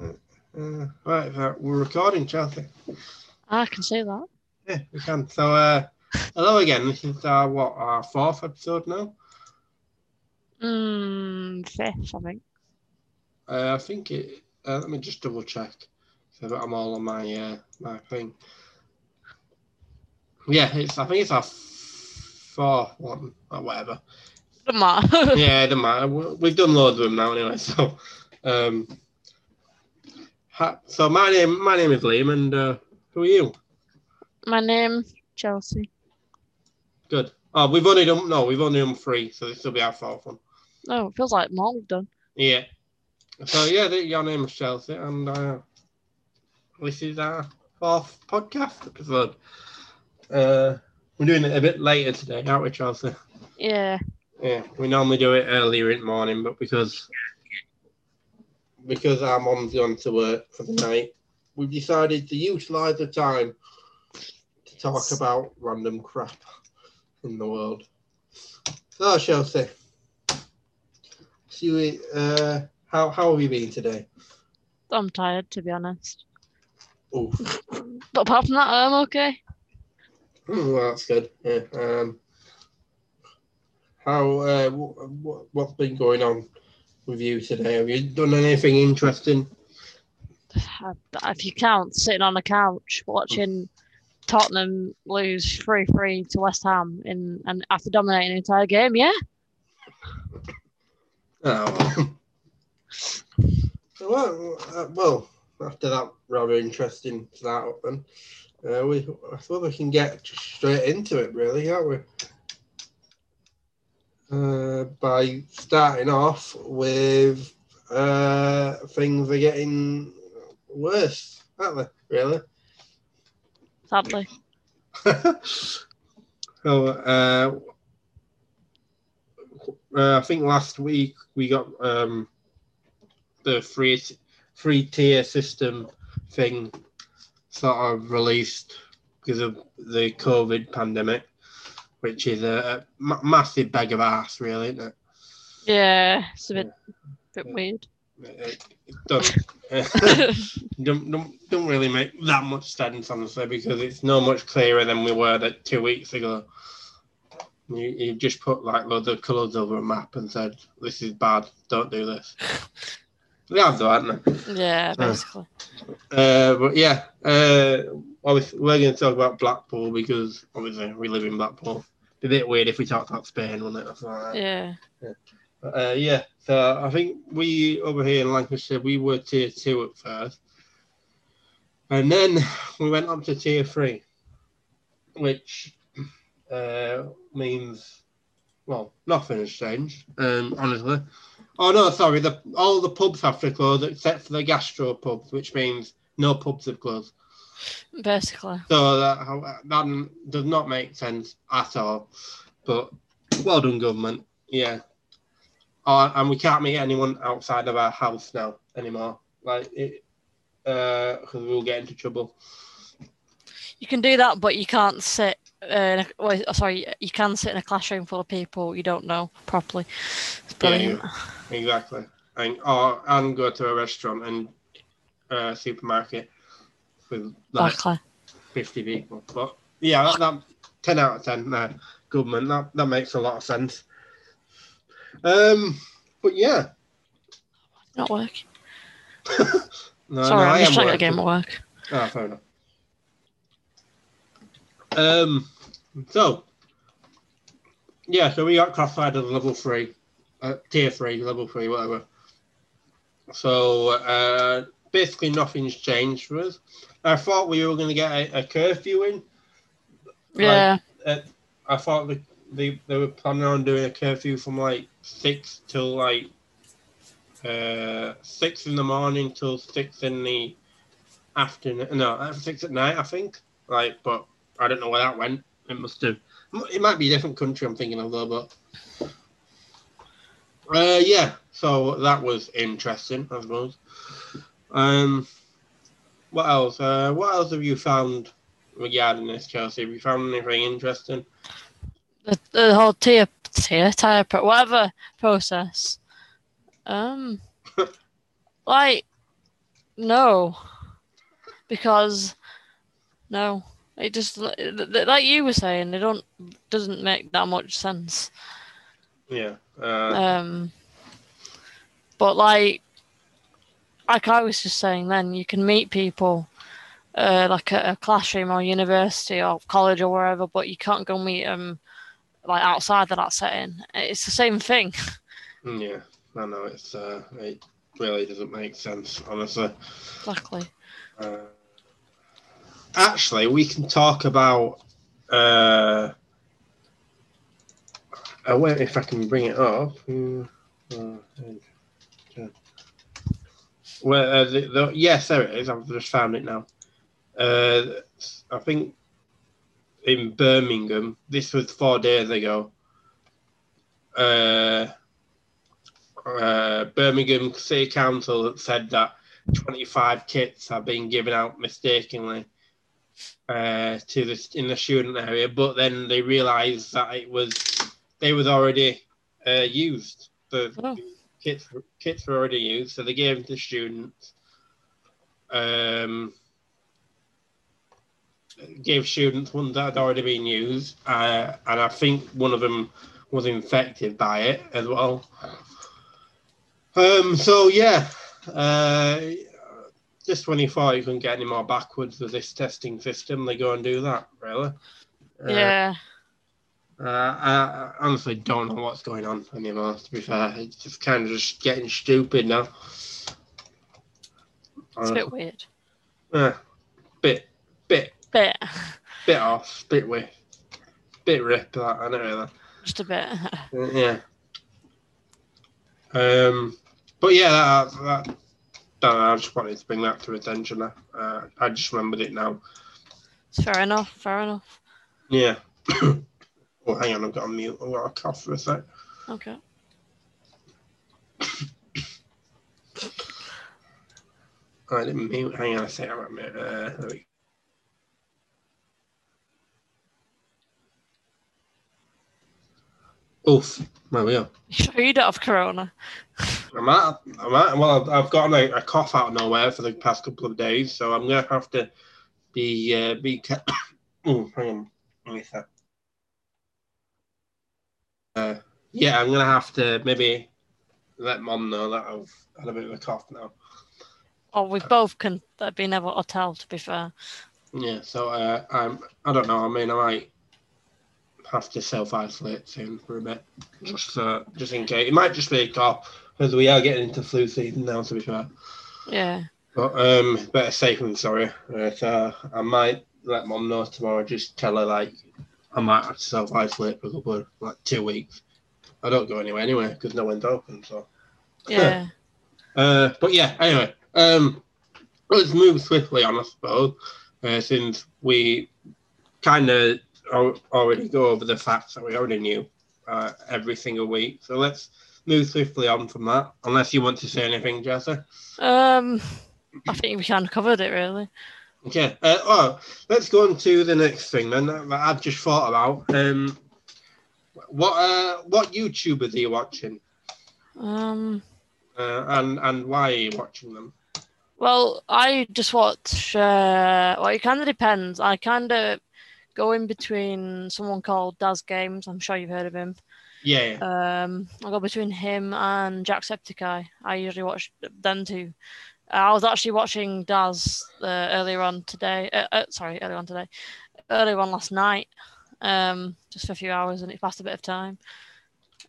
Uh, right, uh, we're recording, Chelsea. I can see that. Yeah, we can. So, uh, hello again. This is our what our fourth episode now. Mm, fifth, I think. Uh, I think it. Uh, let me just double check so that I'm all on my uh, my thing. Yeah, it's. I think it's our fourth one or whatever. Doesn't matter. yeah, it doesn't matter. We- We've done loads of them now anyway. So, um, ha- so my name my name is Liam, and uh, who are you? My name, Chelsea. Good. Oh, we've only done no, we've only done three, so this will be our fourth one. Oh, it feels like more we've done. Yeah. So yeah, your name is Chelsea, and uh, this is our fourth podcast episode. Uh, we're doing it a bit later today, aren't we, Chelsea? Yeah. Yeah, we normally do it earlier in the morning, but because because our mum's gone to work for the night, we've decided to utilise the time to talk about random crap in the world. So, Chelsea, see, uh, how how have you been today? I'm tired, to be honest. Oh, But apart from that, I'm okay. well, that's good. Yeah. Um, how uh, what, what's been going on with you today? Have you done anything interesting? If you count sitting on a couch watching Tottenham lose 3 3 to West Ham in and after dominating the entire game, yeah. Oh, well, uh, well, after that rather interesting start up, then uh, we I suppose we can get straight into it, really, can't we? Uh, by starting off with uh, things are getting worse, aren't they? Really? Sadly. so, uh, uh, I think last week we got um, the free free tier system thing sort of released because of the COVID pandemic, which is a, a massive bag of ass, really, isn't it? Yeah, it's a bit, bit weird. It, it don't, don't, don't, don't really make that much sense, honestly, because it's no much clearer than we were that two weeks ago. You, you just put like loads of colours over a map and said, "This is bad. Don't do this." They have though, haven't they? Yeah, Uh, basically. Uh, but yeah, uh, obviously we're going to talk about Blackpool because obviously we live in Blackpool. It'd be a bit weird if we talked about Spain, wouldn't it? All right. Yeah. Uh, yeah, so I think we over here in Lancashire we were tier two at first, and then we went up to tier three, which uh, means well nothing has changed. Um, honestly, oh no, sorry, the all the pubs have to close except for the gastro pubs, which means no pubs have closed. Basically. So that that does not make sense at all. But well done, government. Yeah. Oh, and we can't meet anyone outside of our house now anymore. Like it, because we'll get into trouble. You can do that, but you can't sit. Uh, in a, well, sorry, you can sit in a classroom full of people you don't know properly. It's brilliant. Exactly. And or and go to a restaurant and uh, supermarket with like fifty people. But yeah, that, that ten out of ten. there. Uh, government that that makes a lot of sense. Um, but yeah. Not work. No, Sorry, no, I I'm just trying to get a game at work. Ah, fair enough. Um, so yeah, so we got classified as level three, uh, tier three, level three, whatever. So uh, basically, nothing's changed for us. I thought we were going to get a, a curfew in. Yeah. I thought the, they they were planning on doing a curfew from like six till like uh six in the morning till six in the afternoon. No, uh, six at night, I think. Like, but I don't know where that went. It must have. It might be a different country. I'm thinking of though, but uh, yeah. So that was interesting, I suppose. Um, what else? Uh, what else have you found regarding this, Chelsea? Have you found anything interesting? The, the whole tier, tier, tire, pro- whatever process. Um, like, no, because no, it just like you were saying, it don't doesn't make that much sense. Yeah. Uh, Um, but like, like I was just saying, then you can meet people, uh, like at a classroom or university or college or wherever, but you can't go meet them like outside of that setting. It's the same thing. yeah. I know it's uh, it really doesn't make sense, honestly. exactly. Uh, actually, we can talk about. Uh, uh, wait, if I can bring it up. Well, uh, the, the, yes, there it is. I've just found it now. Uh, I think in Birmingham, this was four days ago. Uh, uh, Birmingham City Council said that 25 kits have been given out mistakenly uh, to the in the student area, but then they realised that it was they was already uh, used. The Oh. kits kits were already used, so they gave them to students. Um, gave students ones that had already been used, uh, and I think one of them was infected by it as well. Um, so yeah, uh, just when you thought you couldn't get any more backwards with this testing system, they go and do that. Really? Uh, yeah. Uh, I, honestly don't know what's going on anymore. To be fair, it's just kind of just getting stupid now. It's a Uh, bit weird. uh, bit, bit, Bit. bit off, bit with, bit rip. That I know that. Just a bit. Uh, yeah. Um, but yeah, that, that, that, I just wanted to bring that to attention. Uh, I just remembered it now. It's fair enough. Fair enough. Yeah. oh, hang on, I've got a mute. I've got a cough for a sec. Okay. I didn't mute. Hang on a sec. I'm mute. Uh, there we go. Oof. There we go. Sure you don't have corona. I might, I might, well, I've, I've gotten a, a cough out of nowhere for the past couple of days, so I'm gonna have to be uh, be. Ca- oh, hang on, let me sec. Uh, yeah, I'm gonna have to maybe let mom know that I've had a bit of a cough now. Or we both can uh, be never or tell, to be fair. Yeah, so uh, I'm. I don't know. I mean, I might have to self isolate soon for a bit, just uh, just in case. It might just be a cough because we are getting into flu season now. To be fair. Yeah. But um, better safe than sorry. Uh, so I might let mom know tomorrow. Just tell her like I might have to self isolate for a couple of like two weeks. I don't go anywhere anyway because no one's open. So, Yeah. uh, but yeah. Anyway, um, let's move swiftly on, I suppose, uh, since we kind of already go over the facts that we already knew uh, every single week. So let's move swiftly on from that. Unless you want to say anything, Jesse. Um, I think we kind of covered it, really. Okay. Uh, oh, let's go on to the next thing then that that I've just thought about. Um, what uh, what YouTubers are you watching, Um, uh, and and why are you watching them? well, I just watch. Uh, well, it kind of depends. I kind of go in between someone called Daz Games. I'm sure you've heard of him. Yeah, yeah. Um, I go between him and Jacksepticeye. I usually watch them two. I was actually watching Daz uh, earlier on today. Uh, uh, sorry, earlier on today. Earlier on last night. Um, just for a few hours, and it passed a bit of time.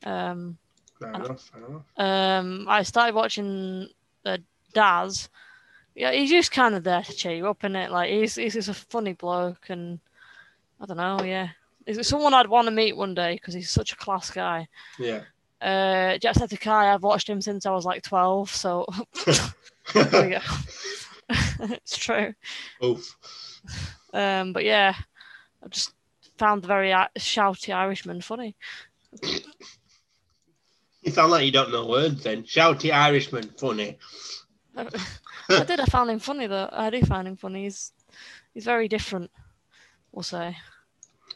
Um, fair enough. Fair enough. um, I started watching uh, Daz. Yeah, he's just kind of there to cheer you up, in it. Like he's he's just a funny bloke, and I don't know. Yeah, is it someone I'd want to meet one day because he's such a class guy. Yeah. Uh, Jacksepticeye, I've watched him since I was like twelve, so there we go. it's true. Oof. Um, but yeah, I just found the very uh, shouty Irishman funny. You sound like you don't know words. Then shouty Irishman, funny. I did. I found him funny though. I do find him funny. He's he's very different. We'll say.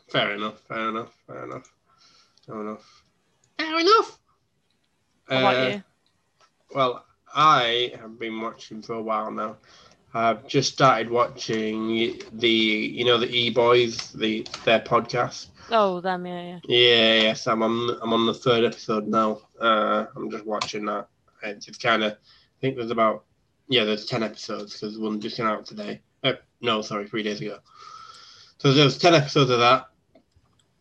Fair enough. Fair enough. Fair enough. Fair enough. Fair enough. How about Uh, you? Well, I have been watching for a while now. I've just started watching the, you know, the E Boys, the their podcast. Oh, them, yeah, yeah. Yeah, yes, I'm on. I'm on the third episode now. Uh, I'm just watching that. It's, it's kind of. I think there's about. Yeah, there's ten episodes because one just came out today. Uh, no, sorry, three days ago. So there's ten episodes of that.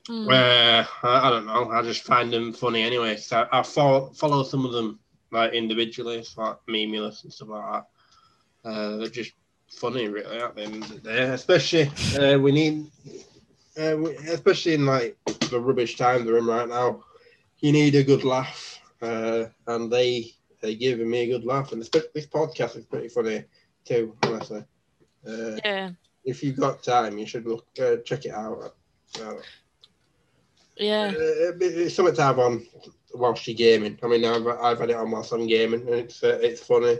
Mm. Uh, I, I don't know. I just find them funny anyway. So I, I follow follow some of them like individually, it's like Memeulous and stuff like that. Uh, they're just funny, really, at the end of the day. Especially uh, we need, uh, we, especially in like the rubbish time they're in right now. You need a good laugh, uh, and they they giving me a good laugh. And this, this podcast is pretty funny too, honestly. Uh, yeah, if you've got time, you should look uh, check it out. Yeah. uh, it's something to have on whilst you're gaming. I mean, I've, I've had it on whilst I'm gaming, and it's uh, it's funny,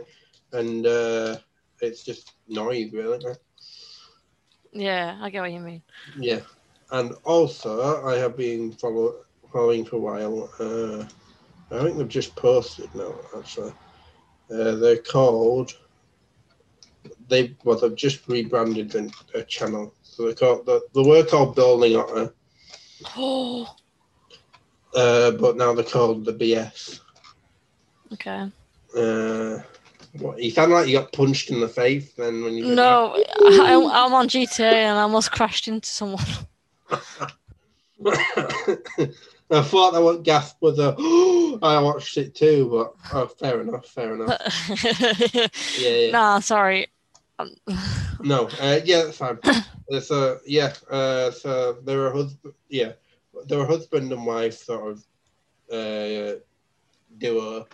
and uh, it's just noise, really. Yeah, I get what you mean. Yeah, and also I have been follow, following for a while. Uh, I think they've just posted now. Actually, uh, they're called. They well, they've just rebranded the, a channel. So they're called the, they were called Building Otter, uh, but now they're called the BS. okay. Uh, what, you sound like you got punched in the face then when you. No, I, I'm on GTA and I almost crashed into someone. I thought that what gasp was a. I watched it too, but oh, fair enough, fair enough. Yeah, yeah. Nah, sorry. Um, No, uh, yeah, that's fine. So yeah, uh, so they were husband. Yeah, they're a husband and wife sort of uh, duo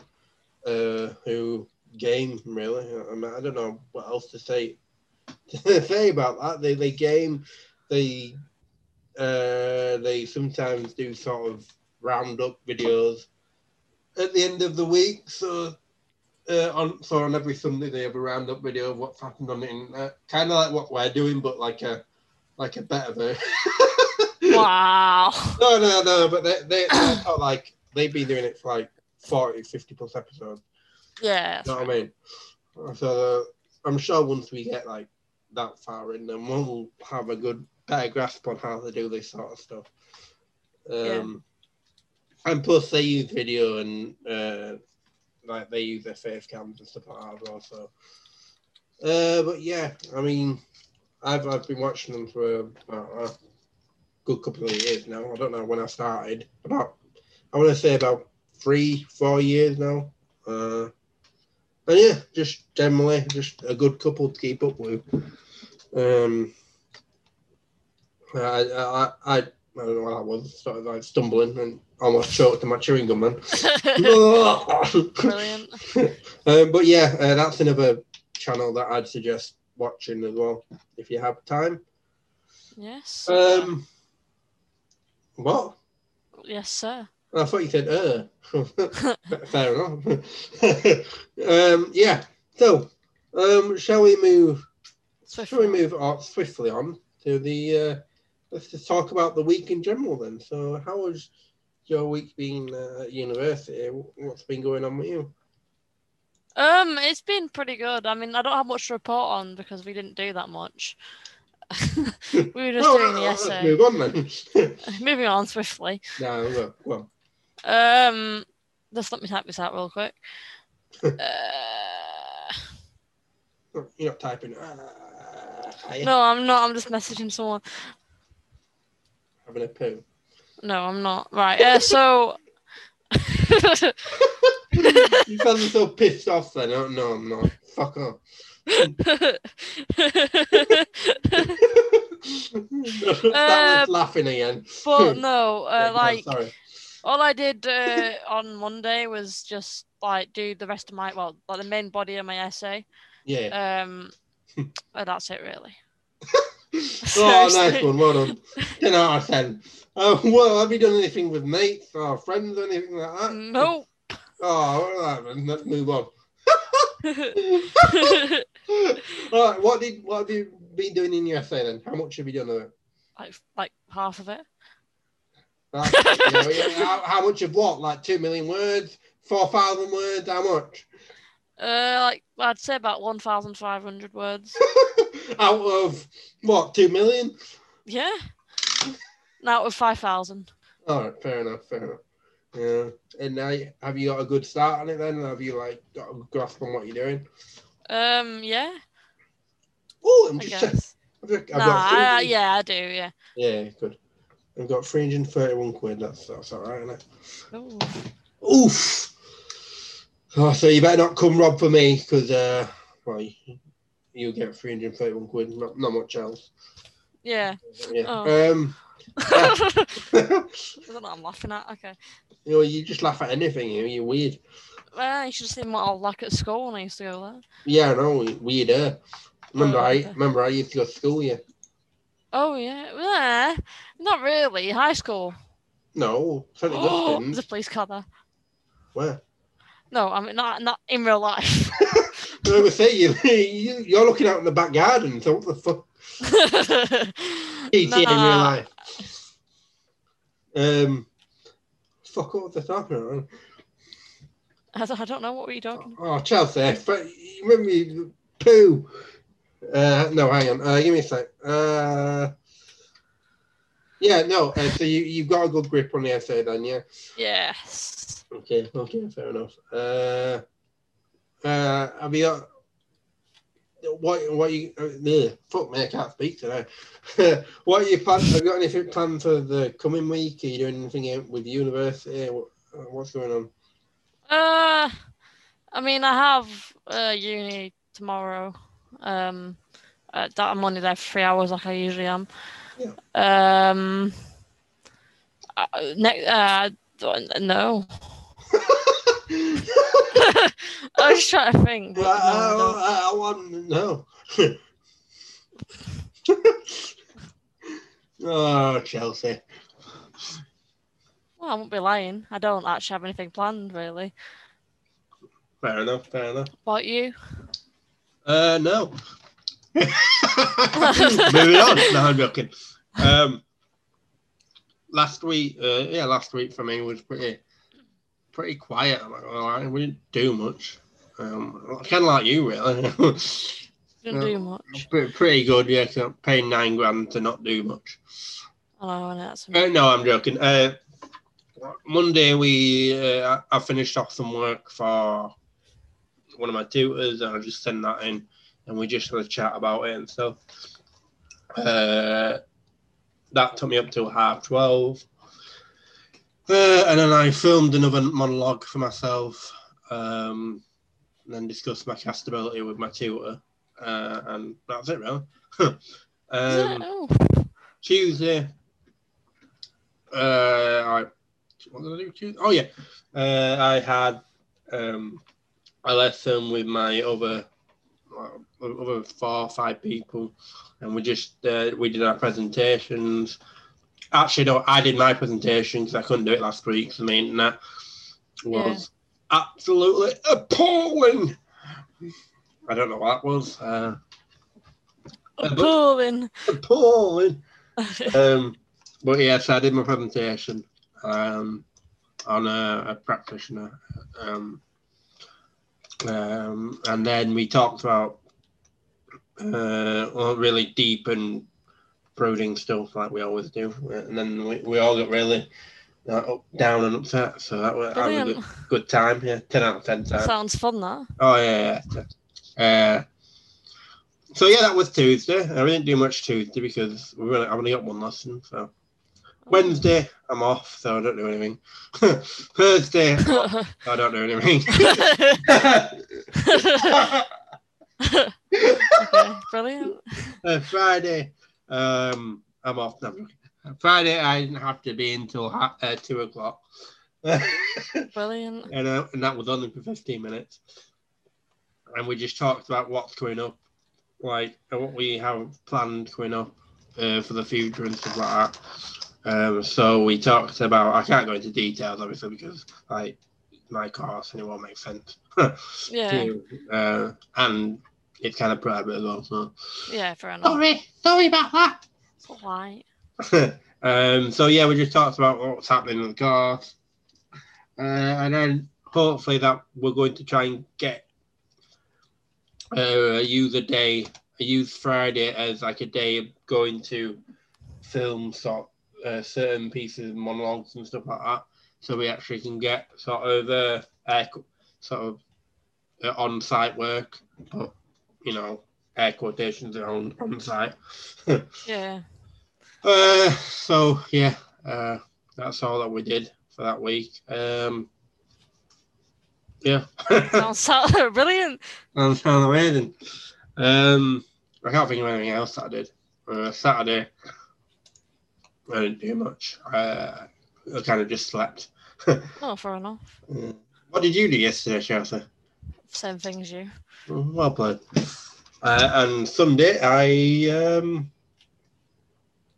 uh, who game really. I, mean, I don't know what else to say to say about that. They they game. They uh, they sometimes do sort of roundup videos at the end of the week. So uh, on so on every Sunday they have a roundup video of what's happened on the internet, kind of like what we're doing, but like a like a better version. wow. no, no, no, but they they they're like they've been doing it for like 40, 50 plus episodes. Yeah. You know what I mean? So uh, I'm sure once we get like that far in, then we'll have a good better grasp on how to do this sort of stuff. Um, and plus they use video and uh, like they use their face cams and stuff like that as well. So, uh, but yeah, I mean, I've I've been watching them for about a good couple of years now. I don't know when I started. About I want to say about three, four years now. Uh, and yeah, just generally just a good couple to keep up with. Um, I, I, I, I don't know what I was, sort of like stumbling and almost choked on my chewing gum then. Brilliant. um, but yeah, uh, that's another channel that I'd suggest watching as well if you have time. Yes. Um, what? yes, sir. I thought you said uh. Fair enough. um, yeah. So, um, shall we move? Shall we move on, swiftly on to the? Uh, let's just talk about the week in general then. So, how has your week been uh, at university? What's been going on with you? Um, it's been pretty good. I mean, I don't have much to report on because we didn't do that much. we were just doing the essay. move on then. Moving on swiftly. no, on. Um, just let me type this out real quick. Uh, You're not typing. Uh, you? no, I'm not. I'm just messaging someone. Having a poo. No, I'm not. Right. Uh, so. you sound so pissed off then. No, no, I'm not. Fuck off. Uh, laughing again. but no, uh, on, like all I did uh, on Monday was just like do the rest of my well, like the main body of my essay. Yeah. Um, and that's it really. oh, nice one. Well done. 10 out of 10. Uh, well, have you done anything with mates or friends or anything like that? Nope. Oh, all right, then. Let's move on. All right, what did what have you been doing in your essay then? How much have you done of it? like like half of it. Like, you know, how, how much of what? Like two million words, four thousand words? How much? Uh, like I'd say about one thousand five hundred words. Out of what, two million? Yeah. Now of five thousand. All right, fair enough, fair enough. Yeah. And now, have you got a good start on it then? Have you like got a grasp on what you're doing? Um, yeah, Oh, I'm I just checking. I've I've Nah, I, 300 yeah, I do. Yeah. Yeah, good. I've got 331 quid. That's that's all right, isn't it? Ooh. Oof. Oh, so you better not come rob for me because, uh, well, you, you'll get 331 quid, not, not much else. Yeah. Yeah. Oh. Um, know what I'm laughing at. Okay. you know, you just laugh at anything. You know, you're weird. Well, you should have seen what I was like at school when I used to go there. Yeah, I know. Weird. Uh. Remember, Oh, I okay. remember I used to go to school. Yeah. Oh yeah, yeah. Not really. High school. No, St. There's a police car there. Where? No, I mean not not in real life. I was say you, you you're looking out in the back garden. So what the fuck? GTA in real Nah. life. Um, fuck what I talking about? I don't, I don't know what were you talking. Oh, Chelsea. But you remember me, poo. Uh, no, hang on. Uh, give me a sec. Uh, yeah, no. Uh, so you you've got a good grip on the essay, then, yeah. Yes. Okay, okay, fair enough. Uh, uh, have you got what? What you? Uh, fuck me, I can't speak today. what are you plan? Have you got anything planned for the coming week? Are you doing anything out with university? What, uh, what's going on? Uh, I mean, I have uh, uni tomorrow. Um, uh, that I'm only there for three hours, like I usually am. Um, uh, ne- uh, no. I was trying to think. I, I. I, I want to know. oh, Chelsea. Well, I won't be lying. I don't actually have anything planned, really. Fair enough. Fair enough. What about you? Uh, no. Moving on. No, I'm joking. Um, last week, uh, yeah, last week for me was pretty, pretty quiet. I'm not gonna lie. We didn't do much. Um, kind of like you, really. Didn't do much. pretty, pretty good, yeah. 'cause I'm paying nine grand to not do much. I know, that's Uh, no, I'm joking. Uh, Monday we uh, I I finished off some work for one of my tutors, and I just sent that in, and we just had a chat about it and stuff. Uh, that took me up till half twelve, uh, and then I filmed another monologue for myself, um, and then discussed my castability with my tutor, uh, and that's it, really. Um, Oh, Tuesday. Uh, I what did I do Tuesday? Oh yeah, uh, I had um, a lesson with my other other four or five people, and we just uh, we did our presentations. Actually, no, I did my presentation because I couldn't do it last week. So the internet was absolutely appalling. I don't know what that was. Uh, appalling. appalling. Um, but yes, I did my presentation um, on a, a practitioner, um, um, and then we talked about uh, well, really deep and brooding stuff like we always do, and then we, we all got really uh, up, down and upset. So that was, that was a good, time. Yeah, ten out of ten time. Sounds fun, that. Oh yeah, yeah. Uh, so yeah, that was Tuesday. I didn't do much Tuesday because we I only got one lesson. So Wednesday I'm off, so I don't do anything. Thursday I don't do anything. okay, brilliant. Uh, Friday um, I'm off. No, Friday I didn't have to be until ha- uh, two o'clock. Brilliant. and, uh, and that was only for 15 minutes. And we just talked about what's coming up, like uh, what we have planned coming up uh, for the future and stuff like that. Um, so we talked about, I can't go into details obviously because like my course and it won't make sense. Yeah, to, uh, and it's kind of private as well. So yeah, fair enough. sorry, sorry about that. It's alright. um, so yeah, we just talked about what's happening in the course, uh, and then hopefully that we're going to try and get uh, a day. I use Friday as like a day of going to film sort uh, certain pieces of monologues and stuff like that, so we actually can get sort of uh, sort of uh, on-site work, but you know, air quotations on on site. Yeah. Uh, so yeah, uh, that's all that we did for that week. Um, yeah, Sounds so brilliant. sounds amazing. Um, I can't think of anything else that I did. Uh, Saturday, I didn't do much. Uh, I kind of just slept. Oh, fair enough. Uh, what did you do yesterday, Chelsea? Same thing as you. Well played. Uh, and Sunday, I um,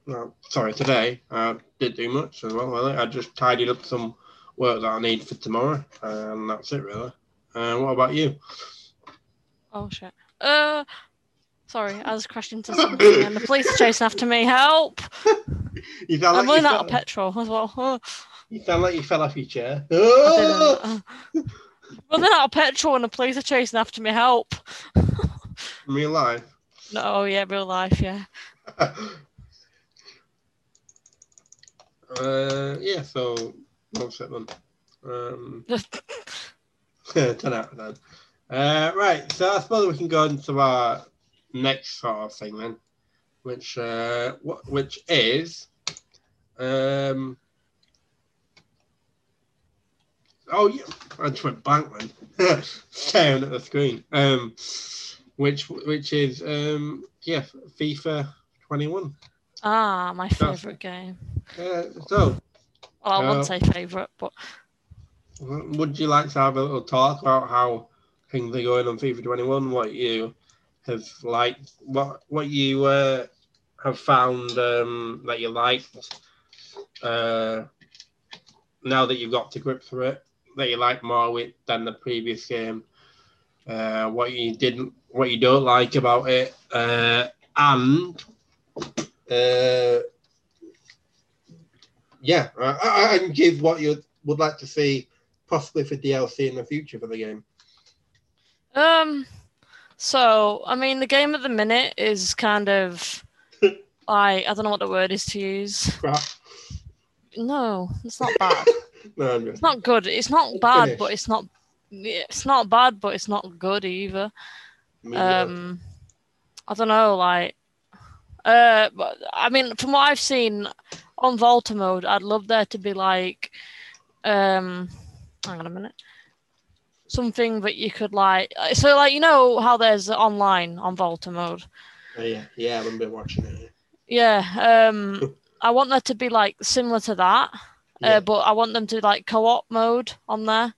well, sorry, today I didn't do much as well. Really. I just tidied up some work that I need for tomorrow, and that's it really. Uh, what about you? Oh shit. Uh, sorry, I was crashed into something and the police are chasing after me. Help! You sound I'm like running out of petrol as well. You sound like you fell off your chair. Oh! running out of petrol and the police are chasing after me. Help! Real life. No, oh yeah, real life, yeah. uh, yeah, so one second. Um, 10 out of 10. Uh, right, so I suppose we can go into our next sort of thing then, which uh, wh- which is um, oh yeah, I just went blank then, staring at the screen. Um, which which is um, yeah, FIFA 21. Ah, my favourite game. Uh, so, Well, I Uh, wouldn't say favourite, but would you like to have a little talk about how things are going on FIFA 21? What you have liked, what what you uh, have found um, that you liked uh, now that you've got to grips with it, that you like more with than the previous game. Uh, what you didn't, what you don't like about it, uh, and uh, yeah, uh, and give what you would like to see possibly for DLC in the future for the game. um, so I mean, the game at the minute is kind of like I don't know what the word is to use. Crap. No, it's not bad. No, I'm It's not good. It's not bad, Finish. but it's not. It's not bad, but it's not good either. Um, I don't know, like, uh, but I mean, from what I've seen on Volta mode, I'd love there to be like, um, hang on a minute, something that you could like. So, like, you know how there's online on Volta mode. Uh, yeah, yeah, I remember watching it. Yeah. Um, I want there to be like similar to that, Yeah. uh, but I want them to like co-op mode on there.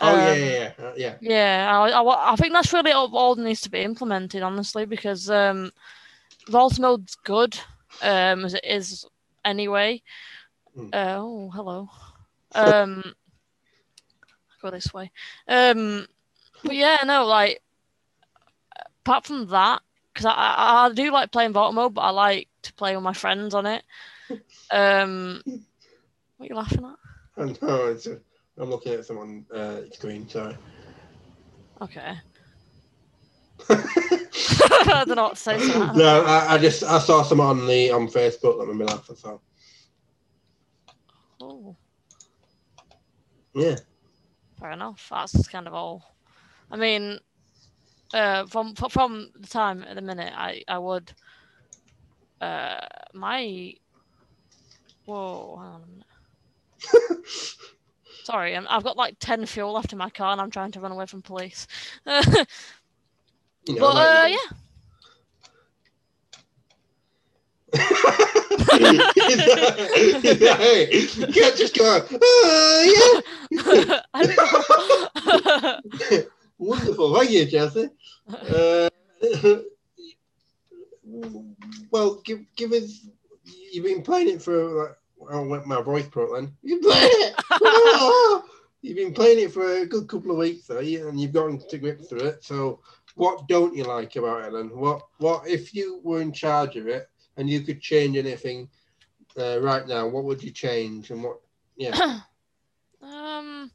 oh yeah, um, yeah, yeah, uh, yeah. Yeah, I, I, I think that's really all, all that needs to be implemented, honestly, because um, Volta mode's good um, as it is anyway. Hmm. Uh, oh, hello. Um, go this way. Um, but yeah, no, like apart from that, because I, I I do like playing Volta mode, but I like to play with my friends on it. Um, what are you laughing at? And no, it's a, I'm looking at someone uh, screen. Sorry. Okay. I don't know what to say to that. no, I, I just I saw some on the on Facebook that made me laugh. So Oh. yeah, Fair enough. That's kind of all. I mean, uh, from from the time at the minute, I I would. Uh, my. Whoa! Hang on a minute. Sorry, I'm, I've got like ten fuel left in my car, and I'm trying to run away from police. but you know, uh, like- yeah, hey, you can't just go. "Ah, yeah. I. Wonderful, thank you, Chelsea. Uh, well, give give us. You've been playing it for like. I went my voice broke then. You played it. Ah! You've been playing it for a good couple of weeks, though, and you've gotten to grips with it. So, what don't you like about it? Then, what what if you were in charge of it and you could change anything uh, right now? What would you change and what? Yeah, um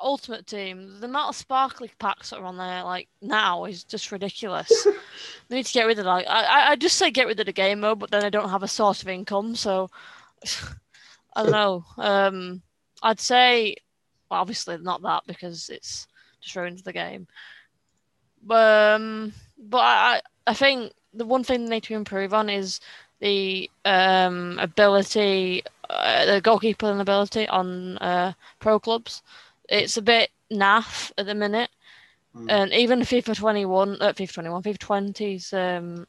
Ultimate Team, the amount of sparkly packs that are on there like now is just ridiculous. they need to get rid of that. I, I just say get rid of the game mode, but then I don't have a source of income, so I don't know. Um, I'd say, well, obviously not that because it's just ruins the game. But um, but I I think the one thing they need to improve on is the um ability, uh, the goalkeeping ability on uh, pro clubs. It's a bit naff at the minute, Mm. and even FIFA 21, uh, FIFA 21, FIFA 20's um,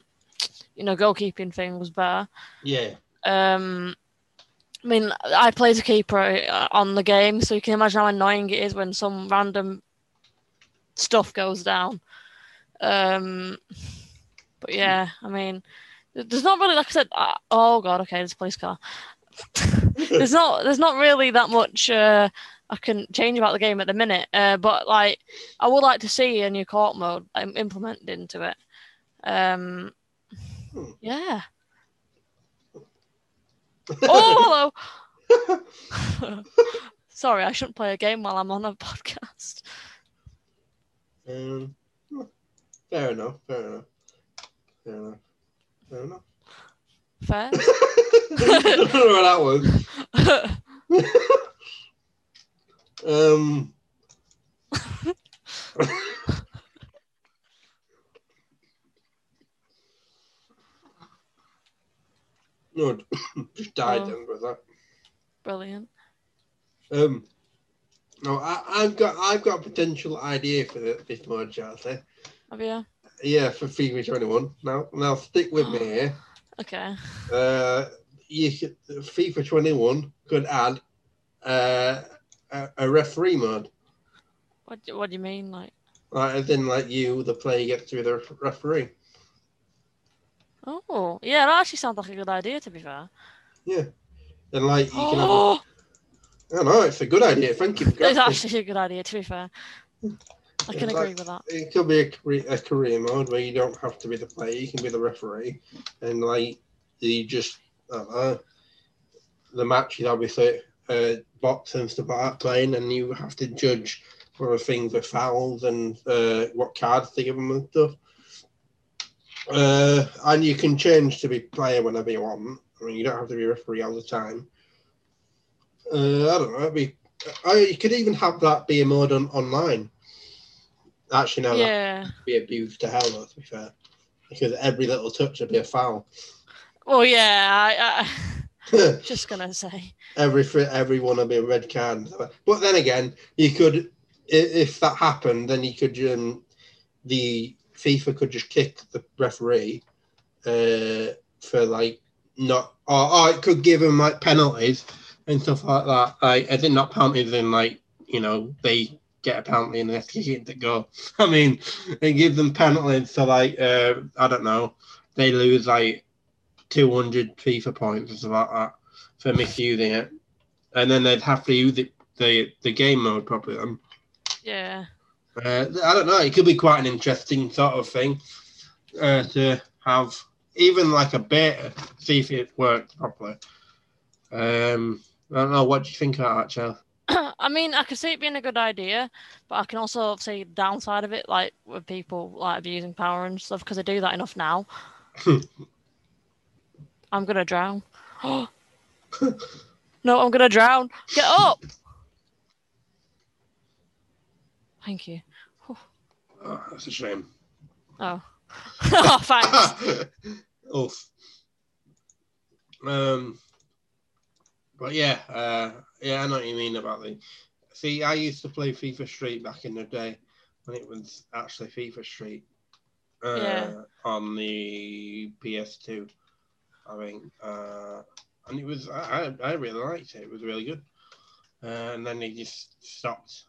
you know, goalkeeping thing was better. Yeah. Um, I mean, I play as a keeper uh, on the game, so you can imagine how annoying it is when some random stuff goes down. Um, but yeah, I mean, there's not really, like I said, uh, oh god, okay, there's a police car. there's not, there's not really that much uh, I can change about the game at the minute. Uh, but like, I would like to see a new court mode um, implemented into it. Um, Hmm. yeah. Oh, hello. Sorry, I shouldn't play a game while I'm on a podcast. Um, fair enough. Fair enough. Fair enough. Fair enough. Fair. I don't know what that was. Um. no, just died Oh. then with that. Brilliant. Um, no, I, I've got I've got a potential idea for the, this mod, Chelsea. Have you? Yeah, for FIFA 21. Now, now stick with me here. Okay. Uh, you could, FIFA 21 could add uh, a, a referee mode. What do, What do you mean? Like, Like, as in, like you, the player gets to be the referee. oh, yeah, that actually sounds like a good idea. To be fair. And like you can have. Oh, I don't know. It's a good idea. Thank you. it's actually a good idea. To be fair, I can It's agree like- with that. It could be a career, a career mode where you don't have to be the player. You can be the referee, and like you just I don't know. The match is obviously uh, box and stuff like that playing, and you have to judge whether things are fouls and uh, what cards they give them and stuff. Uh, and you can change to be player whenever you want. I mean, you don't have to be a referee all the time. Uh, I don't know. It'd be. I, you could even have that be a mode on, online. Actually, no, that Yeah. be abused to hell, though, to be fair. Because every little touch would be a foul. Well, yeah. I, I just gonna say. every every one would be a red card. But then again, you could, if that happened, then you could, um, the FIFA could just kick the referee uh, for like not, or, or it could give them like penalties and stuff like that. Like, I think not penalties in like, you know, they get a penalty and they have to kick it to go. I mean, they give them penalties so like, uh, I don't know, they lose like 200 FIFA points or something like that for misusing it, and then they'd have to use it, the the game mode properly. Then. Yeah. Uh, I don't know. It could be quite an interesting sort of thing uh, to have, even like a beta, see if it works properly. Um, I don't know. What do you think of that, Chel? I mean, I can see it being a good idea, but I can also see the downside of it, like with people like abusing power and stuff, because I do that enough now. I'm gonna drown. no, I'm gonna drown. Get up. Thank you. Oh, that's a shame. Oh. oh, thanks. Oof. Um, but yeah, uh, yeah, I know what you mean about the. See, I used to play FIFA Street back in the day when it was actually FIFA Street. Uh, Yeah. On the PS2, I think, uh, and it was I, I I really liked it. It was really good. Uh, and then they just stopped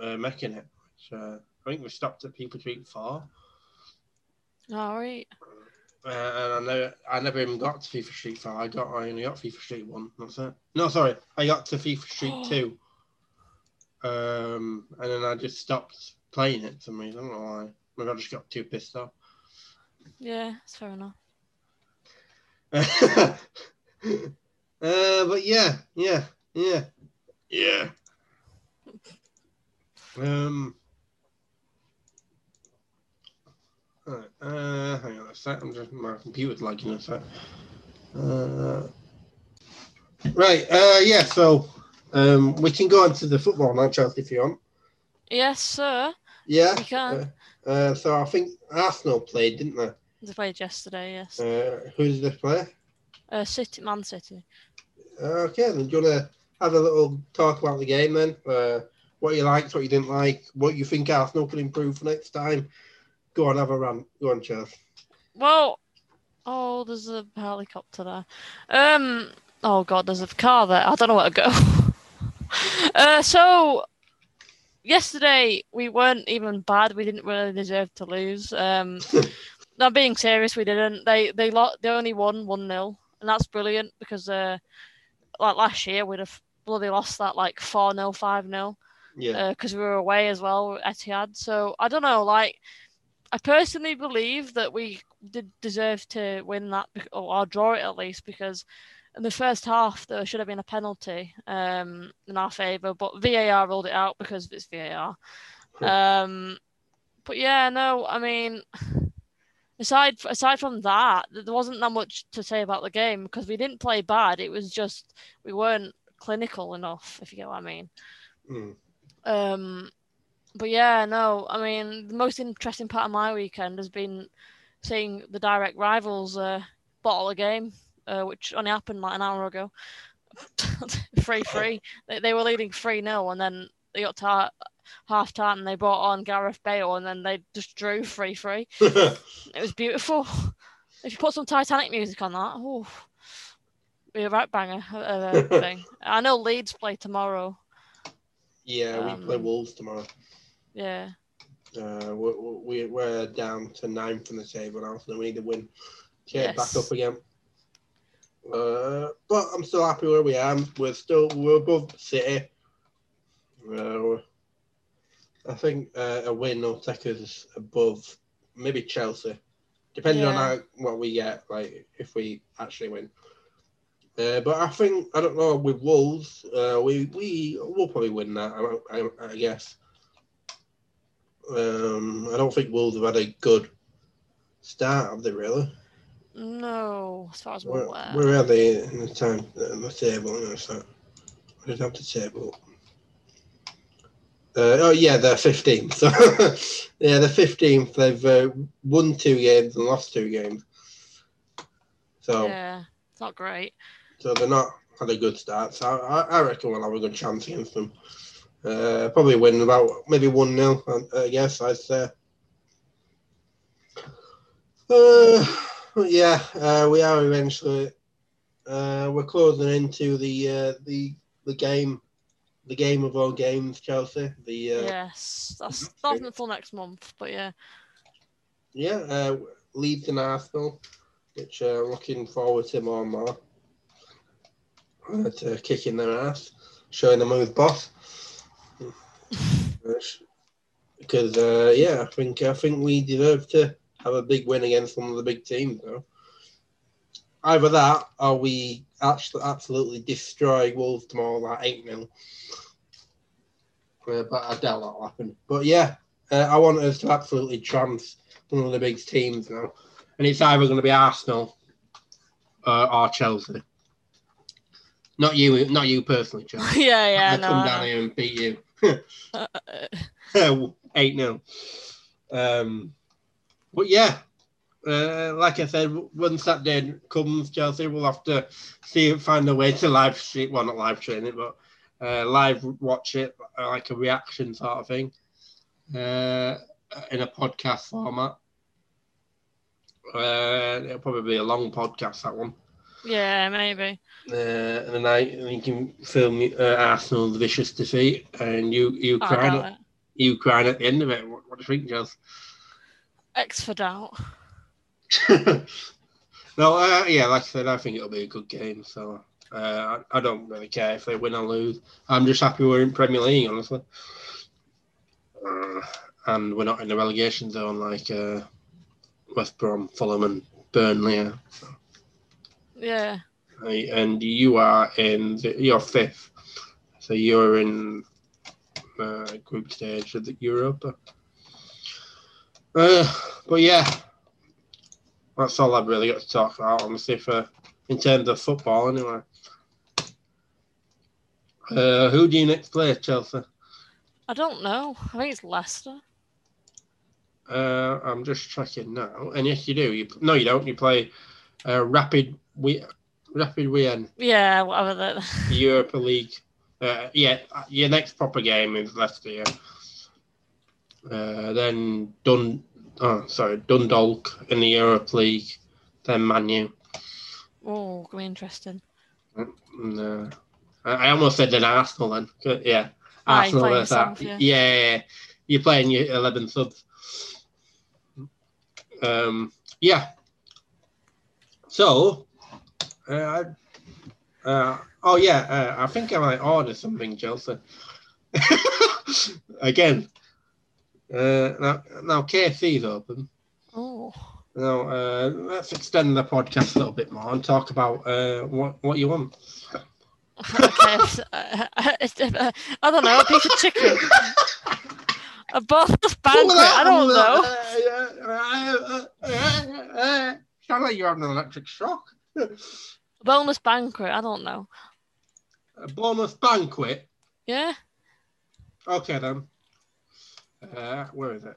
uh, making it. Which, uh, I think we stopped at FIFA Street Four. All right. Uh, and I know I never even got to FIFA Street 5. I got, I only got FIFA Street 1. That's it. No, sorry. I got to FIFA Street 2. Um, and then I just stopped playing it for some reason. I don't know why. Maybe I just got too pissed off. Yeah, that's fair enough. uh, but yeah, yeah, yeah, yeah. Um. Right, uh, hang on a sec. I'm just my computer's lagging a sec. Uh, right. Uh, yeah. So, um, we can go on to the football now, Chelsea, if you want. Yes, sir. Yeah. We can. Uh, uh, so I think Arsenal played, didn't they? They played yesterday. Yes. Uh, who did they play? Uh, City, Man City. Okay, then do you want to have a little talk about the game then? Uh, what you liked, what you didn't like, what you think Arsenal can improve for next time? Go on, have a rant. Go on, Chelsea. Well, oh, there's a helicopter there. Um, oh god, there's a car there. I don't know where to go. uh, so yesterday we weren't even bad. We didn't really deserve to lose. Um, now being serious, we didn't. They they lo- they only won one 0 and that's brilliant because uh, like last year we'd have bloody lost that like four 0 five 0 Yeah. because we were away as well at Etihad. So I don't know. Like, I personally believe that we did deserve to win that or, draw it at least because in the first half there should have been a penalty um, in our favour, but VAR ruled it out because it's VAR. Um, but yeah, no, I mean. Aside aside from that, there wasn't that much to say about the game because we didn't play bad. It was just we weren't clinical enough, if you get what I mean. Mm. Um, but yeah, no, I mean, the most interesting part of my weekend has been seeing the direct rivals uh, bottle a game, uh, which only happened like an hour ago. 3 3. They, they were leading 3 0, and then they got to half time and they brought on Gareth Bale, and then they just drew 3 3. It was beautiful. If you put some Titanic music on that, oh, be a right banger uh, thing. I know Leeds play tomorrow. yeah, we play Um, Wolves tomorrow. Yeah. Uh, we, we, we're down to nine from the table now, so we need to win to get Yes. back up again. Uh, but I'm still happy where we are. We're still we're above City. Uh, I think uh, a win will take us above maybe Chelsea, depending on how, what we get. Like if we actually win. Uh, but I think I don't know with Wolves, uh, we we will probably win that. I, I, I guess. Um, I don't think Wolves have had a good start, have they? Really? No, as far as we're aware. where are they in the time in the table? You know, so I didn't have the table. Uh, oh yeah, they're 15th. So yeah, they're 15th. They've uh, won two games and lost two games. So Yeah, it's not great. so they're not had a good start. So I, I reckon we'll have a good chance against them. Uh, probably win about maybe one 0 I guess I'd say. Uh, yeah, uh, we are eventually. Uh, we're closing into the uh, the the game, the game of all games, Chelsea. The uh, yes, that's not until next month, but yeah. yeah, uh, Leeds and Arsenal, which uh, looking forward to more and more. Uh, to kicking their ass, showing them who's boss. Because uh, yeah, I think I think we deserve to have a big win against one of the big teams. Though. Either that, or we actually absolutely destroy Wolves tomorrow, like eight 0 uh, But I doubt that'll happen. But yeah, uh, I want us to absolutely trumps one of the big teams now, and it's either going to be Arsenal uh, or Chelsea. Not you, not you personally, Chelsea. yeah, yeah, no. come down here and beat you. Eight 0 Um, but yeah, uh, like I said, once that day comes, Chelsea will have to see find a way to live stream. Well, not live stream it, but uh, live watch it, like a reaction sort of thing, uh, in a podcast format. Uh, it'll probably be a long podcast that one. Yeah, maybe. Uh, and then I and you can film uh, Arsenal's vicious defeat, and you you Oh, I crying at, you crying at the end of it. What, what do you think, Jazz? X for doubt. no, uh, yeah, like I said, I think it'll be a good game. So uh, I, I don't really care if they win or lose. I'm just happy we're in Premier League, honestly. Uh, and we're not in the relegation zone like uh, West Brom, Fulham, and Burnley. Are. Yeah. And you are in the, you're fifth, so you're in uh, group stage of the Europa. Uh, but yeah, that's all I've really got to talk about, honestly, for in terms of football, anyway. Uh, who do you next play, Chelsea? I don't know. I think it's Leicester. Uh, I'm just checking now, and yes, you do. You no, you don't. You play uh, Rapid we Rapid Wien Yeah, whatever that. Europa League. Uh, yeah, your next proper game is Leicester. Yeah. Uh, then Dun. Oh, sorry, Dundalk in the Europa League. Then Manu. Oh, gonna be interesting. No. I I almost said an Arsenal then. Uh, Yeah. Ah, Arsenal yourself, yeah. yeah, yeah, yeah. You're playing your 11 subs. Um, yeah. So, uh, uh, oh yeah, uh, I think I might order something, Chelsea. Again. Uh, now, now KFC's open. Oh, Now, uh, let's extend the podcast a little bit more and talk about uh, what what you want. okay. I don't know. A piece of chicken. A boneless banquet. I don't know. Sound like you're having an electric shock. A boneless banquet. I don't know. A bonus banquet. Yeah. Okay then. Uh, where is it?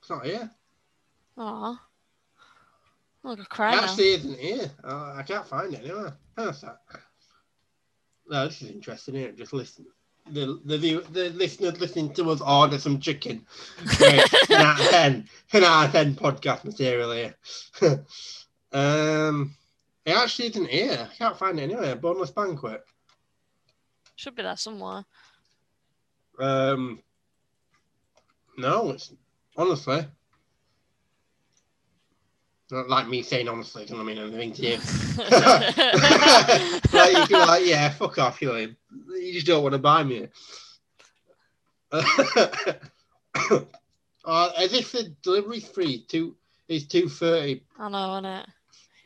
It's not here. Aw. I'm gonna cry It now. actually isn't here. Uh, I can't find it anywhere. How's that? No, this is interesting. Here, just listen. The the view, the listeners listening to us order some chicken. Great. 10 out of ten. 10 out of ten podcast material here. um, it actually isn't here. I can't find it anywhere. Boneless banquet. Should be there somewhere. Um, no, it's honestly not like me saying honestly. Doesn't mean anything to you. like you can like, yeah, fuck off, you know. You just don't want to buy me. uh, as if the delivery's free, two is two thirty. I know, innit?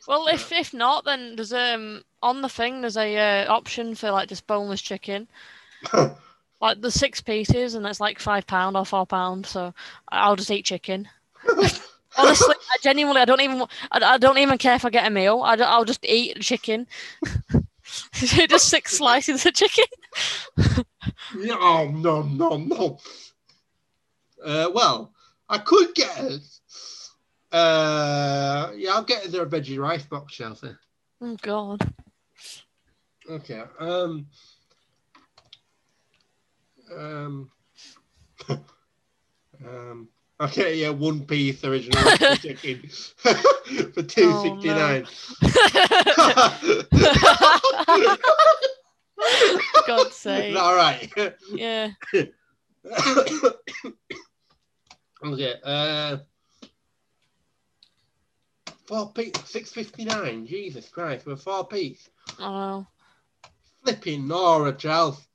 Well, if if not, then there's um on the thing there's a uh, option for like just boneless chicken, like the six pieces, and it's like five pound or four pound. So I'll just eat chicken. Honestly, I genuinely, I don't even, I, I don't even care if I get a meal. I I'll just eat chicken. just six slices of chicken. no, no, no, no. Uh, well, I could get. Uh, yeah, I'll get there a veggie rice box, Chelsea. Oh God. Okay. Um. Um. um. Okay, yeah, one piece original chicken for two sixty nine. God's sake. All right. Yeah. okay. Uh. Four piece, six fifty nine. Jesus Christ, for a four piece. Know. Flipping Nora, Charles.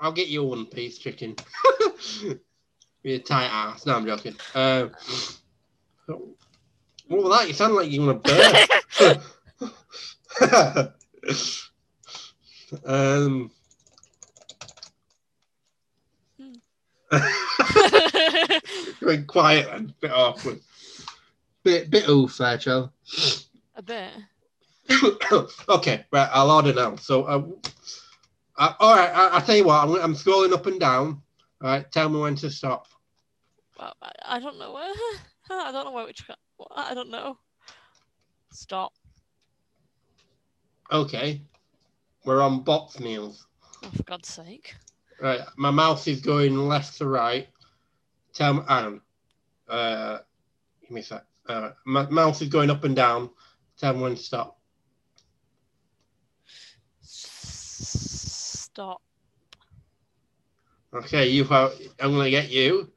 I'll get you one piece chicken. Be a tight ass. No, I'm joking. Um, what was that? You sound like you want to burn. um, going quiet and bit awkward. Bit bit oof there, Charles. a bit. okay, right. I'll order now. So, uh, uh, all right. I, I'll tell you what. I'm, I'm scrolling up and down. All right. Tell me when to stop. Well, I, I don't know where. I don't know where which. I don't know. Stop. Okay. We're on box meals. Oh, for God's sake. Right. My mouse is going left to right. Tell me, Aaron. Uh, give me a sec. Uh, my mouse is going up and down. Tell me when to stop. Stop. Okay, you have. I'm gonna get you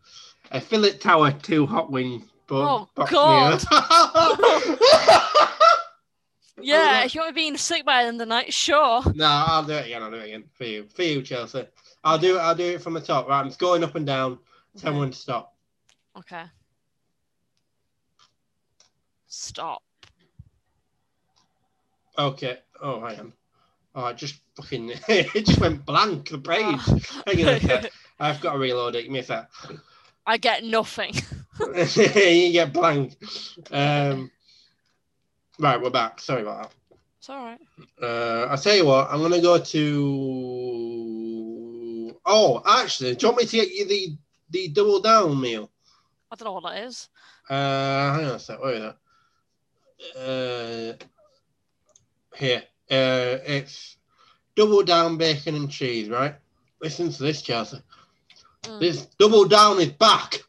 a fillet tower two hot wing. bo- Oh, God. Yeah, if you want me being sick by the end of the night, sure. No, I'll do it again. I'll do it again for you. For you, Chelsea. I'll do it. I'll do it from the top. Right, I'm going up and down. Tell Okay. me when to stop. Okay. Stop. Okay. Oh, I am. Oh, it just fucking it just went blank. The page. Hang on a sec. I've got to reload it. Give me a sec. I get nothing. you get blank. Um, right, we're back. Sorry about that. It's all right. Uh, I'll tell you what, I'm going to go to. Oh, actually, do you want me to get you the, the double down meal? I don't know what that is. Uh, hang on a sec. Wait a minute. Uh, here. Uh, it's double down bacon and cheese, right? Listen to this, Chelsea. Mm. This double down is back.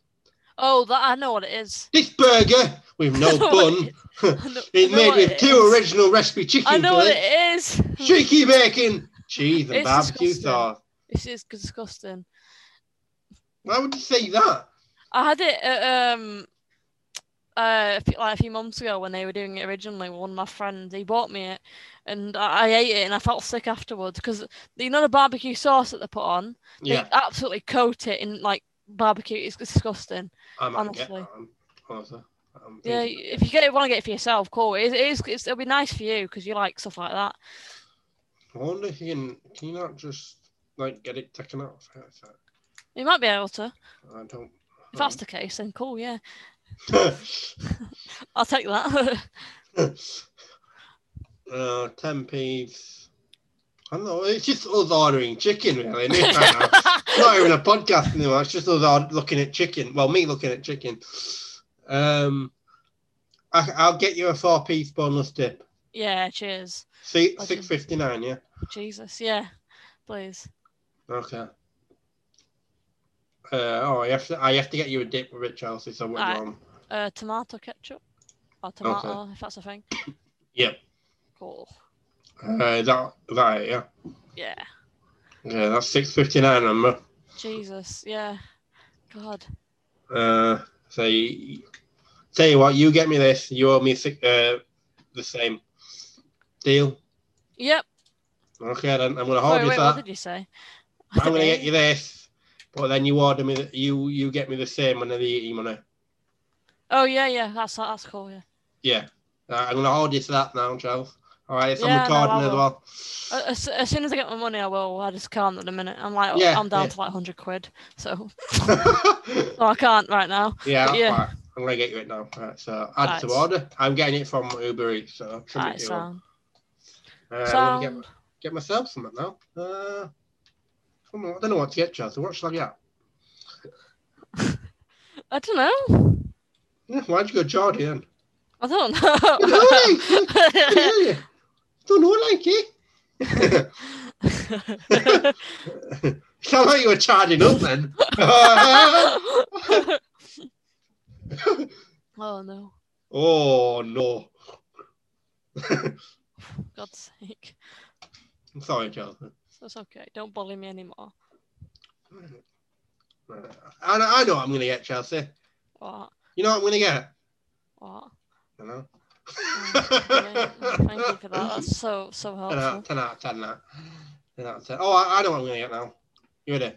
Oh, that I know what it is. This burger with no bun is. I know- I is know made with it two is. original recipe chicken I know what it is. cheeky bacon, cheese, and It's barbecue disgusting. sauce. This is disgusting. Why would you say that? I had it at, um uh, a few- like a few months ago when they were doing it originally. One of my friends he bought me it, and I, I ate it and I felt sick afterwards because you know the barbecue sauce that they put on. Yeah, They absolutely coat it in like barbecue. It's disgusting. I might get honestly. Honestly. I'm Yeah, if you get it, want to get it for yourself, cool. It is, it is it'll be nice for you because you like stuff like that. I wonder if you can. Can you not just like get it taken off? Hang on a sec. You might be able to. I don't. If that's the case, then cool. Yeah, I'll take that. uh, ten piece. I don't know. It's just us ordering chicken, really. isn't it, right now? It's not even a podcast anymore. It's just us looking at chicken. Well, me looking at chicken. Um, I, I'll get you a four piece bonus dip. yeah, cheers. See, six fifty nine. Yeah. Jesus, yeah, please. Okay. Uh, oh, I have to. I have to get you a dip with it, Chelsea. So what do you want? Uh, tomato ketchup or tomato, if that's a thing. Yep. Cool. Uh, is that is that it, yeah. Yeah. Yeah, that's six fifty nine number. Jesus, yeah. God. Uh, so you, tell you what, you get me this. You owe me six, uh, the same deal. Yep. Okay, then I'm gonna hold Wait, you wait, to what that. did you say? I'm gonna get you this, but then you order me. The, you you get me the same when I eat money. Oh yeah, yeah. That's that's cool. Yeah. Yeah, uh, I'm gonna hold you to that now, Charles. All right, it's Yeah, I'm no, recording as well. As, as soon as I get my money, I will. I just can't at the minute. I'm like, Yeah, I'm down yeah. to like hundred quid, so oh, I can't right now. yeah, yeah. alright, I'm gonna get you it now. Right, so add to order. I'm getting it from Uber Eats, so Right, be too long. sound. Uh, I'm gonna get, Sound. get myself something now. Uh, don't know- I don't know what to get, Chelsea. What should I get? I don't know. Yeah, why'd you go Geordie then? I don't Yeah, eh? don't know like eh? it. Sound like you were charging up then. oh no, oh no. God's sake. I'm sorry, Chelsea. That's okay. Don't bully me anymore. I know, I know what I'm gonna get, Chelsea. What? You know what I'm gonna get? What? I know. Oh. Thank you for that. That's so so helpful. 10 out, helpful. 10 out of 10 that. 10 out of 10. Oh, I, I know what I'm gonna get now. You ready?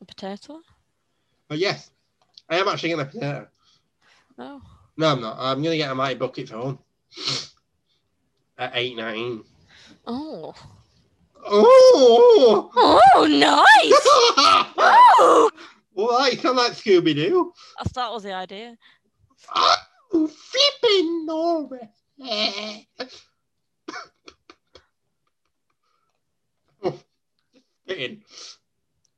A potato? Oh yes. I am actually getting a potato. No. No, I'm not. I'm gonna get a mighty bucket for one. At eight nine. Oh. Oh! Oh, nice. oh. well, you sound like Scooby Doo. That's, that was the idea. Oh, flipping Norway. oh, spitting.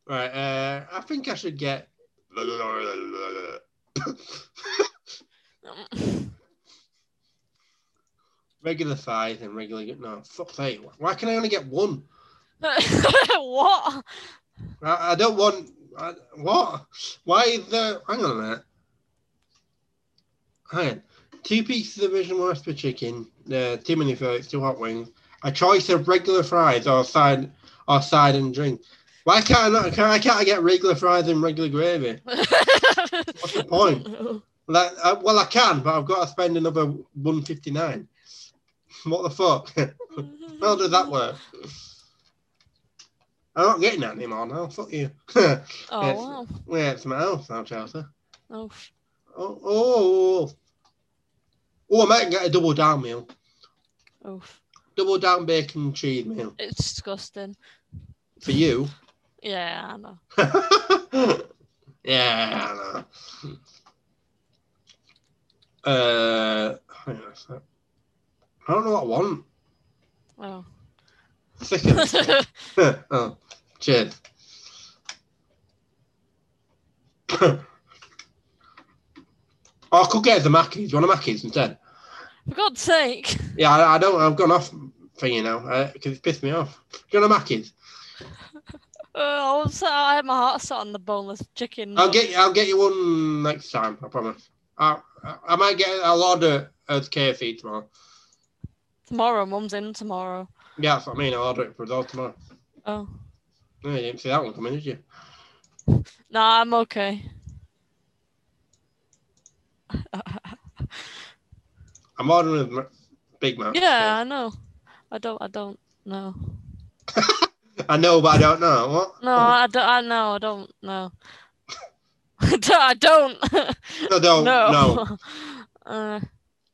Right, uh, I think I should get. regular size and regular. No, fuck's sake. Why can I only get one? what? I, I don't want. I, what? Why is there. Hang on a minute. Hang on. Two pieces of original recipe chicken, uh, two mini fillets, two hot wings, a choice of regular fries or side or side and drink. Why can't I not? Can I can't I get regular fries and regular gravy? What's the point? Like, uh, well, I can, but I've got to spend another one fifty nine. What the fuck? How does that work? I'm not getting that anymore now. Fuck you. Oh, Yes. wow. Yeah, it's my house now, Chelsea. Oh, Oh, oh, oh, I might get a double down meal. oh. double down bacon cheese meal It's disgusting. for you. Yeah, I know. yeah, I know. Uh, hang on a sec. I don't know what I want. Oh. Thicken. oh, oh, I could get the Mackies. You want a Mackies instead? For God's sake. Yeah, I, I don't. I've gone off for you now because it's pissed me off. Do you want a Mackies? Uh, I, was, I had my heart set on the boneless chicken. I'll get. you. I'll get you one next time. I promise. I, I, I might get. I'll order at KFC tomorrow. Tomorrow, mum's in tomorrow. Yeah, that's what I mean. I'll order it for us tomorrow. Oh. No, you didn't see that one coming, did you? Nah, I'm okay. I'm ordering a M- Big Mac. yeah, I know. I don't. I don't know. I know, but I don't know. What? No, I don't. I know. I don't know. I don't. I don't. No, don't. no. No. Uh,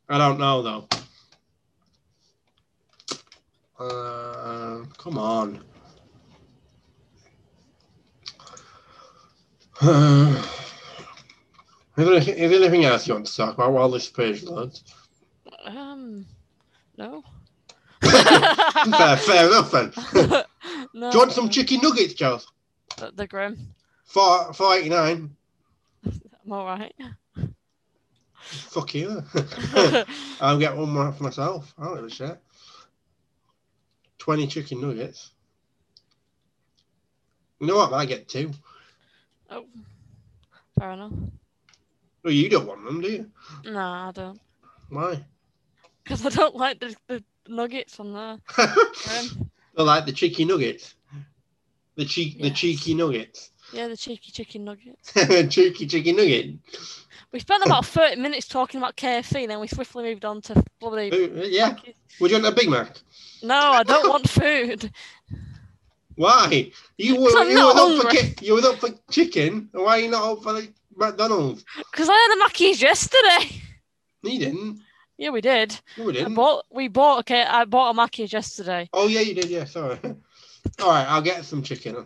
I don't know though. Uh, come on. Is, there, anything- there anything else you want to talk about while this page loads? um. No. fair, fair enough then. Do you want some chicken nuggets, Charles? The, the grim. Four, four eighty nine. I'm all right. Fuck you. I'll get one more for myself. I don't give a shit. Twenty chicken nuggets. You know what? I get two. Oh. Fair enough. Well, you don't want them, do you? Nah, I don't. Why? Because I don't like the, the nuggets on there. I like the cheeky nuggets. The cheek, the cheeky nuggets. yeah, the cheeky chicken nuggets. cheeky chicken nugget. We spent about 30 minutes talking about KFC, and then we swiftly moved on to bloody. Uh, yeah. Would you want a Big Mac? No, I don't want food. Why? You were you were up for ki- you were up for chicken. Why are you not up for like McDonald's? Because I had a Mackey's yesterday. You didn't. Yeah, we did. No, we didn't. bought. We bought. Okay, I bought a Mackey's yesterday. Oh yeah, you did. Yeah, sorry. All right, I'll get some chicken. All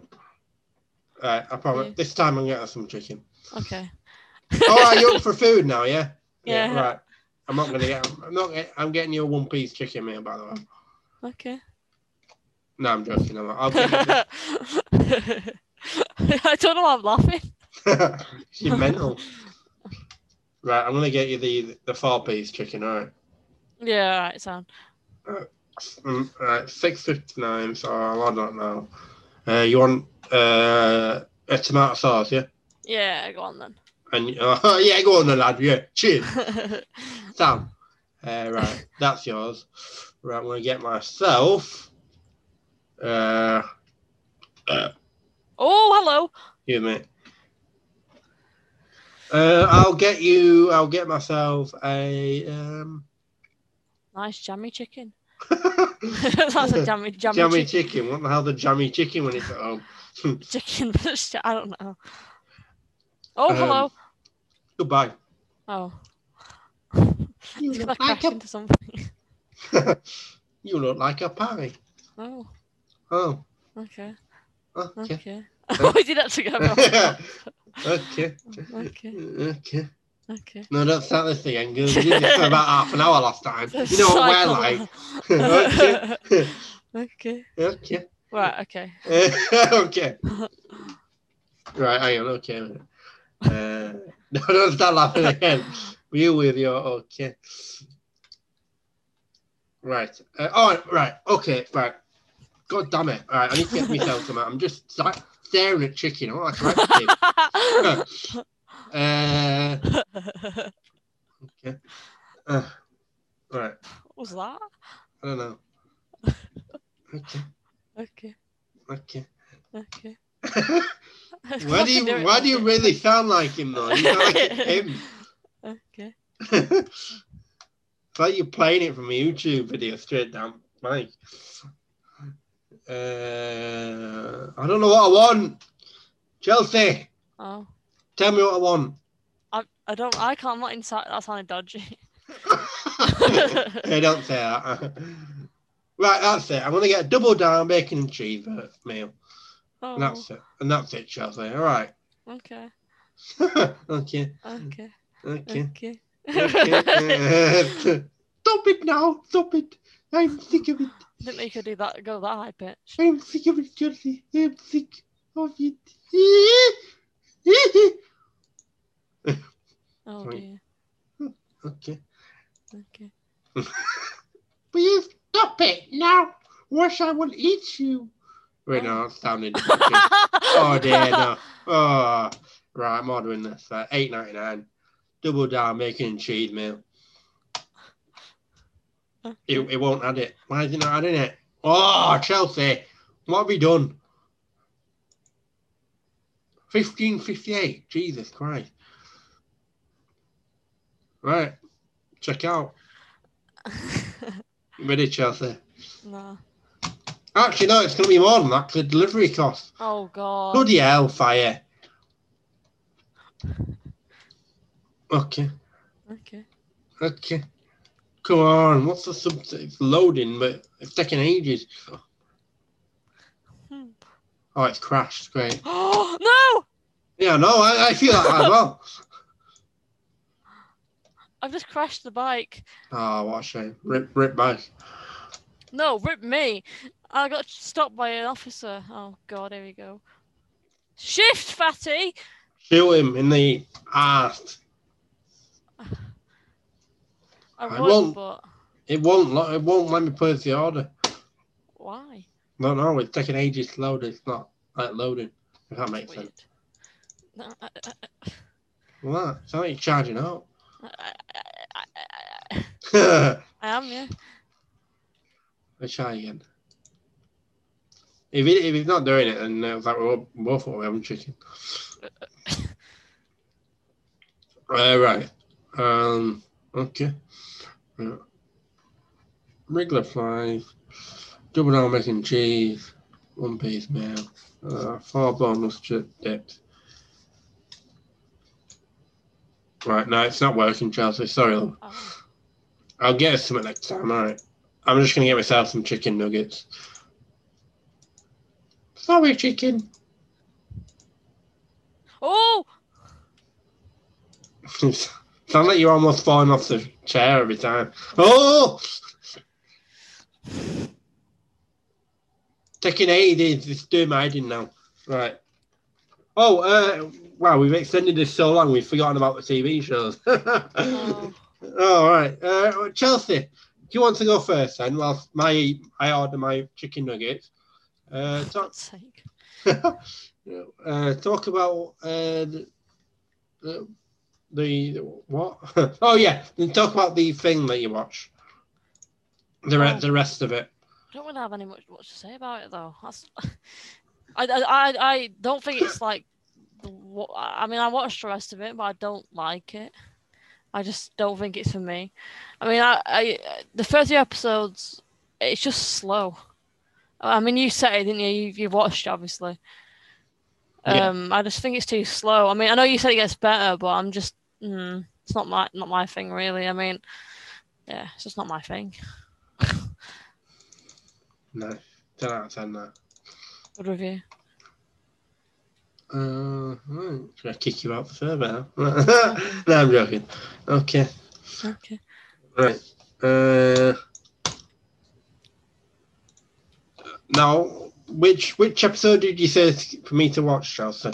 right, I promise. Yeah. This time I'm getting some chicken. Okay. All right, you're up for food now, yeah? Yeah. Right. I'm not gonna get. I'm not. I'm getting you a one piece chicken meal, by the way. Okay. No, I'm joking. I'm get I don't know why I'm laughing. You're mental. Right, I'm gonna get you the the four piece chicken. All right. Yeah. Mm, all right, six fifty nine. So I don't know. Uh, you want uh, a tomato sauce, yeah? Yeah, go on then. And uh, yeah, go on, then, lad. Yeah, cheers. Sam. Uh, right, that's yours. Right, I'm gonna get myself. Uh, uh oh, hello. you mate. Uh, I'll get you. I'll get myself a um. Nice jammy chicken. That's a jammy, jammy, jammy chicken. chicken. What the hell, the jammy chicken when it's at home? chicken. I don't know. Oh, Um, hello. Goodbye. Oh. You look like a. into something. you look like a pie. Oh, Oh, okay. okay. Okay. Oh, we did actually go wrong. okay. Okay. Okay. Okay. No, don't start this again we did this for about half an hour last time. You know what we're like. okay. okay. Okay. Right, okay. okay. Right, hang on. Okay. Uh, no, don't start laughing again. You with your okay. Right. Uh, oh, right. Okay. Right. God damn it. All right. I need to get myself some. I'm just sta- staring at chicken. I want to try to Uh, okay. Uh, right. what was that? I don't know. Okay. Okay. Okay. Okay. why do you Why do you really sound like him though? You sound like him. Okay. it's like you're playing it from a YouTube video straight down mic. Uh, I don't know what I want. Chelsea, Oh. tell me what I want. I, I don't I can't I'm not inside that sounded dodgy. hey, don't say that. Right, that's it. I'm gonna get a double down bacon and cheese meal. Oh, And that's it. And that's it, Chelsea. All right. okay. okay. Okay. Okay. Okay. okay. Stop it now. Stop it. I'm sick of it. Didn't think you could do that. Go that high pitch. I'm sick of it, Chelsea. I'm sick of it. Oh dear. okay. Okay. Please stop it now. Or I will eat you. Wait, no, that's sounding. oh dear, no. Oh, right, I'm ordering this. Uh, Eight ninety nine, double down bacon cheese meal. It, it won't add it. Why is it not adding it? Oh, Chelsea, what have we done? Fifteen fifty eight. Jesus Christ. Right, check out. Ready, Chelsea? no. Actually, no, it's going to be more than that 'cause the delivery cost. Oh god. Bloody hell, fire. Okay, Okay. okay. Come on, what's the sub? It's loading, but it's taking ages. Hmm. Oh, it's crashed. Great. Oh no! Yeah, no, I, I feel that as well. I've just crashed the bike. Oh, what a shame. Rip, rip back. No, rip me. I got stopped by an officer. Oh god, here we go. Shift, fatty. Shoot him in the ass. I I would, won't. but It won't. It won't let me place the order. why? No, no, it's taking ages to load. It's not like loading. If that makes Weird. sense. No, I, I, Well, that, it's not like you're charging out. I, Let's am, yeah. try again. If, it, if he's not doing it, then uh, it's like we're both what we having chicken. Uh, right. Um. Okay. Uh, regular fries, double down mac and cheese, one piece meal, uh, four bonus chip dips. Right, no, it's not working, Chelsea. Sorry, love. Oh, I'll get us something next time. All right. I'm just gonna get myself some chicken nuggets. Sorry, chicken. oh! Sound like you're almost falling off the chair every time. Oh! Taking ages. It's doing my head in now. Right. Oh, uh, wow, we've extended this so long, we've forgotten about the TV shows. oh. All right. Uh, Chelsea, do you want to go first then? Whilst my I order my chicken nuggets. Uh, talk, uh, talk about uh, the, the, the what? oh yeah, then talk about the thing that you watch. The re- Oh. the rest of it. I don't really have any much, much to say about it though. That's, I, I, I, don't think it's like. wa- I mean, I watched the rest of it, but I don't like it. I just don't think it's for me. I mean, I, I the first few episodes, it's just slow. I mean, you said it, didn't you? you you've watched obviously. Yeah. Um, I just think it's too slow. I mean, I know you said it gets better, but I'm just, mm, it's not my not my thing really. I mean, yeah, it's just not my thing. No, ten out of ten. That. Good review. Uh, I kick you out now? no, I'm joking. Okay. Okay. Right. Uh, now, which which episode did you say for me to watch, Chelsea?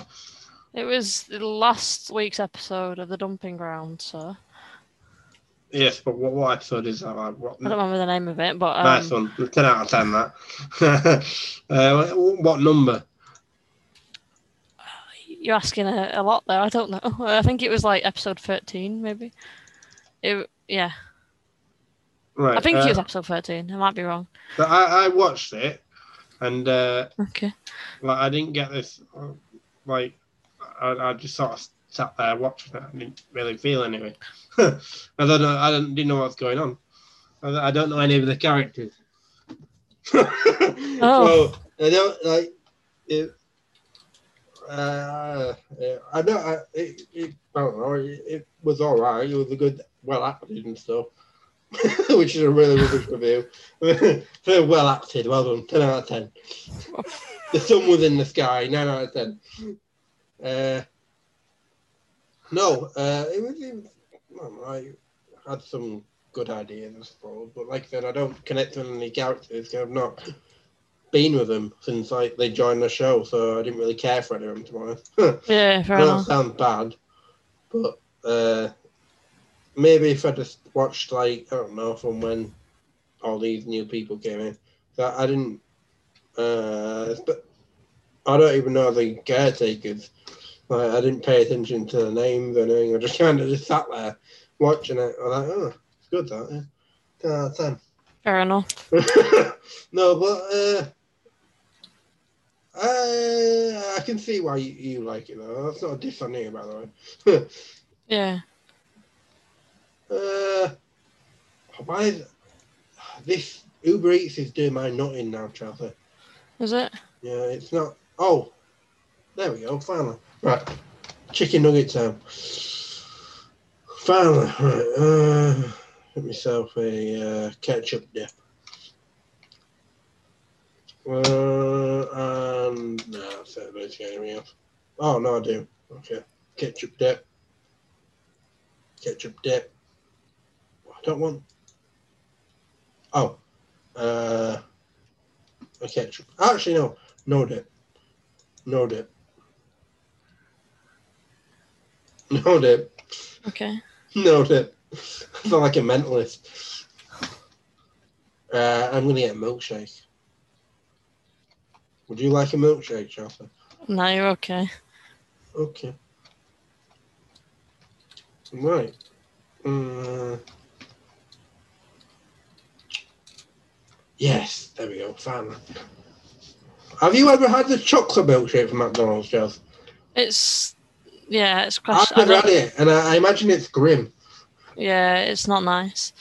It was the last week's episode of the dumping ground, so Yes, but what, what episode is that? Like, what, I don't remember the name of it, but nice um, one. Ten out of ten. That. uh, what number? you're asking a, a lot there. I don't know. I think it was like episode thirteen, maybe. It yeah, Right. I think uh, it was episode thirteen. I might be wrong. I, I watched it, and uh, Okay. like I didn't get this. uh, Like I, I just sort of sat there watching it. I didn't really feel anything. I don't know. I didn't, didn't know what's going on. I, I don't know any of the characters. Oh. So I don't like it. Uh, I don't. I, it, it, I don't know. It, it was all right. It was a good, well acted and stuff. which is a really rubbish review. Very well acted. Well done. 10 out of 10. the sun was in the sky. 9 out of 10. Uh, no, uh, it was, it well, I had some good ideas, I suppose. But like I said, I don't connect with any characters. I've not been with them since like they joined the show, so I didn't really care for any of them, to be honest. Yeah, fair that enough. sounds bad, but uh, maybe if I just watched like I don't know from when all these new people came in, that I didn't. Uh, but I don't even know the caretakers. Like I didn't pay attention to the names or anything. I just kind of just sat there watching it. I'm like, oh, it's good that. Yeah. 10 out of 10. Fair enough. no, but uh, I I can see why you, you like it though. That's not a diss on you, by the way. Yeah. uh, why is this Uber Eats is doing my nutting now, Chelsea? Is it? Yeah, it's not. Oh, there we go. Finally, right. Chicken nugget time. Finally, right. Uh, get myself a uh, ketchup dip. Uh, and no, that's it. I don't see. Oh no, I do. Okay, ketchup dip. Ketchup dip. I don't want. Oh, uh, a ketchup. Actually, no, no dip. No dip. No dip. Okay. No dip. I feel like a mentalist. Uh, I'm gonna get a milkshake. Would you like a milkshake, Chelsea? No, you're okay. Okay. Right. Uh, yes, there we go. Finally. Have you ever had the chocolate milkshake from McDonald's, Chelsea? It's yeah, it's I've never had it, and I, I imagine it's grim. yeah, it's not nice.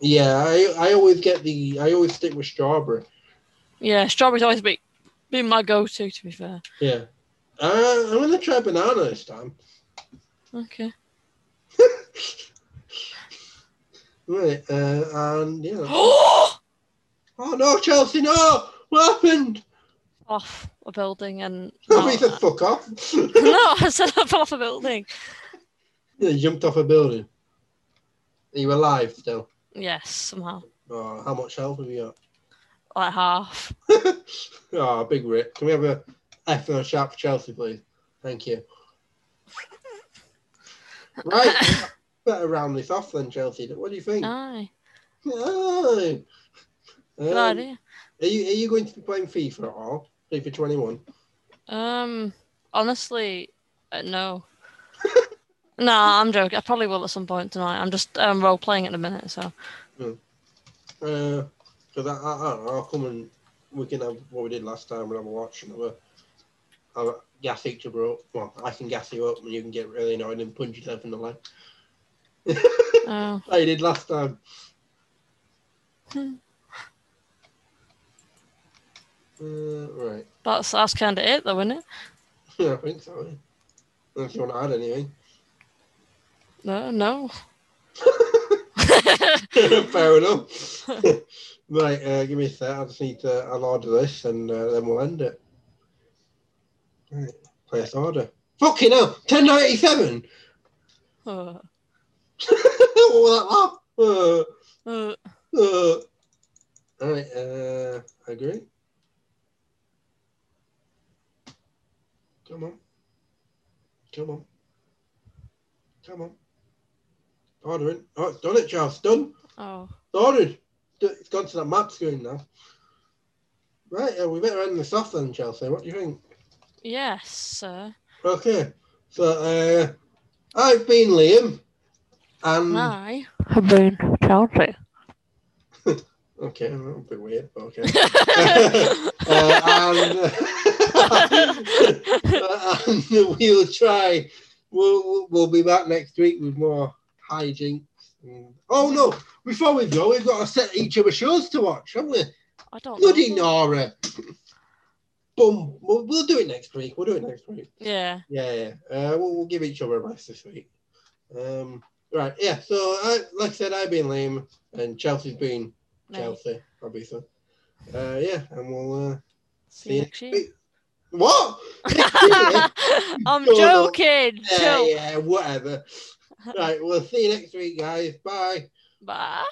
Yeah, I, I always get the I always stick with strawberry. Yeah, strawberries always be been my go-to. To be fair. Yeah. Uh, I'm gonna try banana this time. Okay. Right, uh, and yeah. Oh no, Chelsea, no! What happened? A building and no, he said fuck off. no, I said off a building. yeah, you jumped off a building. Are you alive still? Yes, somehow Oh, how much health have you got? like half. oh, big rip. Can we have a F and a sharp for Chelsea, please? Thank you. Right, better round this off then, Chelsea. What do you think? Aye, Aye. good Um, idea. Are you are you going to be playing FIFA at all? FIFA 21? Um, honestly, uh, no. no, I'm joking. I probably will at some point tonight. I'm just um, role playing at the minute, so Uh, because I, I, I don't know, I'll come and we can have what we did last time. We'll have a watch and have a, have a gas each other up. Well, I can gas you up and you can get really annoyed and punch yourself in the leg. oh, like you did last time. Uh, right. that's that's kind of it, though, isn't it? Yeah, I think so. Yeah. Unless you want to add anything. No, no. Fair enough. right, uh, give me a sec. I just need to I'll order this and uh, then we'll end it. Right, place order. Fucking hell, 1097! Uh, what was that laugh? uh, Uh, uh. Alright, uh, agree. Come on. Come on. Come on. Ordering. Oh, it's done it, Charles. Done. oh, It's ordered. It's gone to that map screen now. Right, uh, we better end this off then, Chelsea. What do you think? yes, sir. Okay. So, uh, I've been Liam. And. I have been Chelsea. Okay, well, a bit weird, but okay. uh, and, uh, and we'll try. We'll, we'll be back next week with more hijinks. And- Oh no! Before we go, we've got to set each other shows to watch, haven't we? I don't Bloody know. Nora! Boom! We'll, we'll do it next week. We'll do it next week. Yeah. Yeah, yeah. Uh, we'll, we'll give each other a rest this week. Um, right, yeah. So, I, like I said, I've been lame, and Chelsea's been. Chelsea, obviously. Uh, yeah, and we'll uh, See you next year. week. What? I'm Go joking. Chill. yeah, whatever. right, we'll see you next week, guys. Bye. Bye.